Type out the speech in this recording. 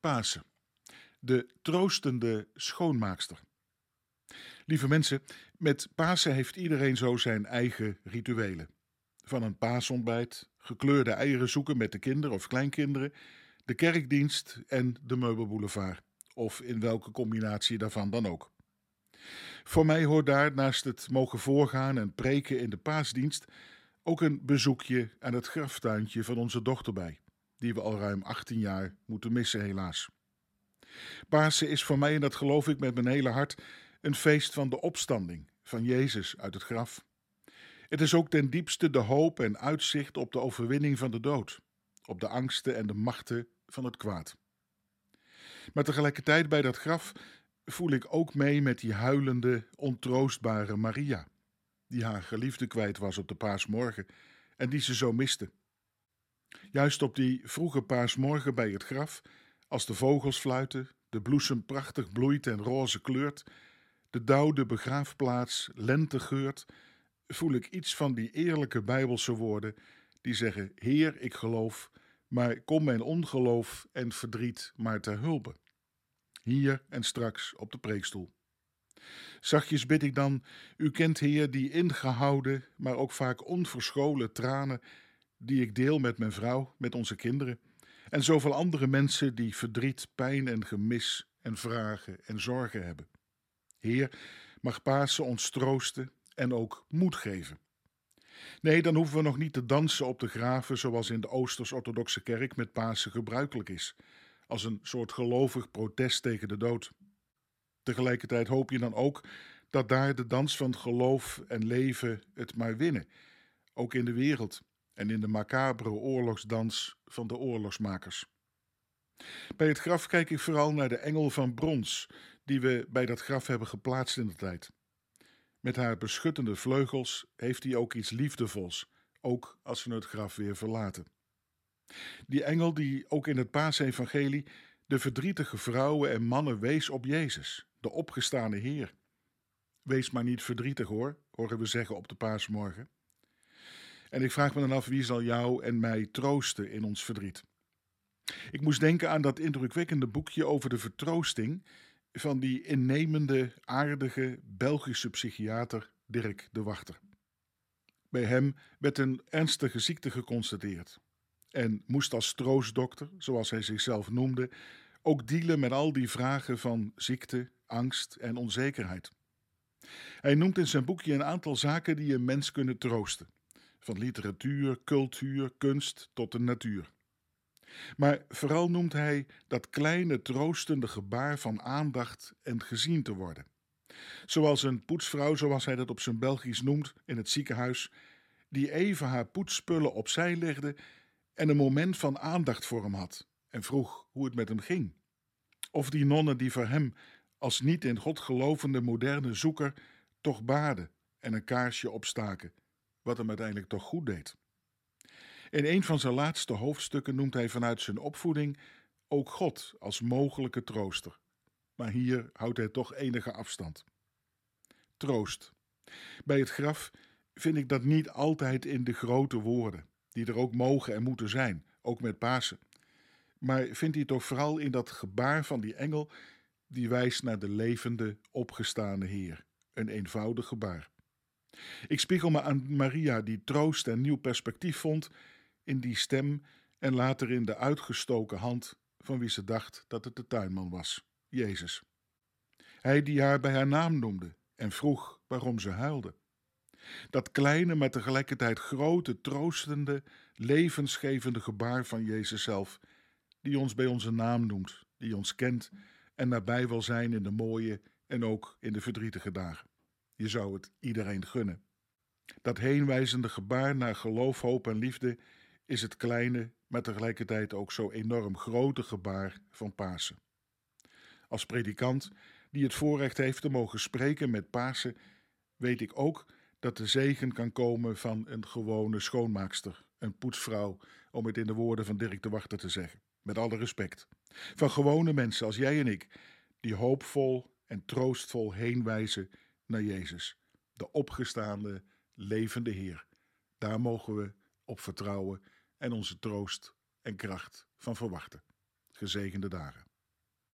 Pasen, de troostende schoonmaakster. Lieve mensen, met Pasen heeft iedereen zo zijn eigen rituelen. Van een paasontbijt, gekleurde eieren zoeken met de kinderen of kleinkinderen, de kerkdienst en de meubelboulevard, of in welke combinatie daarvan dan ook. Voor mij hoort daar naast het mogen voorgaan en preken in de paasdienst ook een bezoekje aan het graftuintje van onze dochter bij, die we al ruim 18 jaar moeten missen helaas. Pasen is voor mij, en dat geloof ik met mijn hele hart, een feest van de opstanding van Jezus uit het graf. Het is ook ten diepste de hoop en uitzicht op de overwinning van de dood, op de angsten en de machten van het kwaad. Maar tegelijkertijd bij dat graf voel ik ook mee met die huilende, ontroostbare Maria, die haar geliefde kwijt was op de paasmorgen en die ze zo miste. Juist op die vroege paasmorgen bij het graf, als de vogels fluiten, de bloesem prachtig bloeit en roze kleurt, de dauw de begraafplaats lente geurt, voel ik iets van die eerlijke Bijbelse woorden die zeggen: Heer, ik geloof, maar kom mijn ongeloof en verdriet maar ter hulpe. Hier en straks op de preekstoel. Zachtjes bid ik dan, u kent Heer die ingehouden, maar ook vaak onverscholen tranen die ik deel met mijn vrouw, met onze kinderen en zoveel andere mensen die verdriet, pijn en gemis en vragen en zorgen hebben. Heer, mag Pasen ons troosten en ook moed geven. Nee, dan hoeven we nog niet te dansen op de graven zoals in de Oosters-Orthodoxe Kerk met Pasen gebruikelijk is, als een soort gelovig protest tegen de dood. Tegelijkertijd hoop je dan ook dat daar de dans van geloof en leven het maar winnen, ook in de wereld en in de macabere oorlogsdans van de oorlogsmakers. Bij het graf kijk ik vooral naar de engel van brons, die we bij dat graf hebben geplaatst in de tijd. Met haar beschuttende vleugels heeft hij ook iets liefdevols, ook als we het graf weer verlaten. Die engel die ook in het paasevangelie de verdrietige vrouwen en mannen wees op Jezus, de opgestane Heer. Wees maar niet verdrietig hoor, horen we zeggen op de paasmorgen. En ik vraag me dan af wie zal jou en mij troosten in ons verdriet. Ik moest denken aan dat indrukwekkende boekje over de vertroosting van die innemende, aardige Belgische psychiater Dirk de Wachter. Bij hem werd een ernstige ziekte geconstateerd en moest als troostdokter, zoals hij zichzelf noemde, ook dealen met al die vragen van ziekte, angst en onzekerheid. Hij noemt in zijn boekje een aantal zaken die een mens kunnen troosten, van literatuur, cultuur, kunst tot de natuur. Maar vooral noemt hij dat kleine troostende gebaar van aandacht en gezien te worden. Zoals een poetsvrouw, zoals hij dat op zijn Belgisch noemt, in het ziekenhuis, die even haar poetsspullen opzij legde en een moment van aandacht voor hem had en vroeg hoe het met hem ging. Of die nonnen die voor hem, als niet in God gelovende moderne zoeker, toch baden en een kaarsje opstaken, wat hem uiteindelijk toch goed deed. In een van zijn laatste hoofdstukken noemt hij vanuit zijn opvoeding ook God als mogelijke trooster. Maar hier houdt hij toch enige afstand. Troost. Bij het graf vind ik dat niet altijd in de grote woorden, die er ook mogen en moeten zijn, ook met Pasen. Maar vindt hij toch vooral in dat gebaar van die engel, die wijst naar de levende, opgestane Heer. Een eenvoudig gebaar. Ik spiegel me aan Maria, die troost en nieuw perspectief vond in die stem en later in de uitgestoken hand van wie ze dacht dat het de tuinman was, Jezus. Hij die haar bij haar naam noemde en vroeg waarom ze huilde. Dat kleine, maar tegelijkertijd grote, troostende, levensgevende gebaar van Jezus zelf, die ons bij onze naam noemt, die ons kent en nabij wil zijn in de mooie en ook in de verdrietige dagen. Je zou het iedereen gunnen. Dat heenwijzende gebaar naar geloof, hoop en liefde is het kleine, maar tegelijkertijd ook zo enorm grote gebaar van Pasen. Als predikant die het voorrecht heeft te mogen spreken met Pasen, weet ik ook dat de zegen kan komen van een gewone schoonmaakster, een poetsvrouw, om het in de woorden van Dirk de Wachter te zeggen, met alle respect. Van gewone mensen als jij en ik, die hoopvol en troostvol heenwijzen naar Jezus, de opgestaande, levende Heer. Daar mogen we op vertrouwen en onze troost en kracht van verwachten. Gezegende dagen.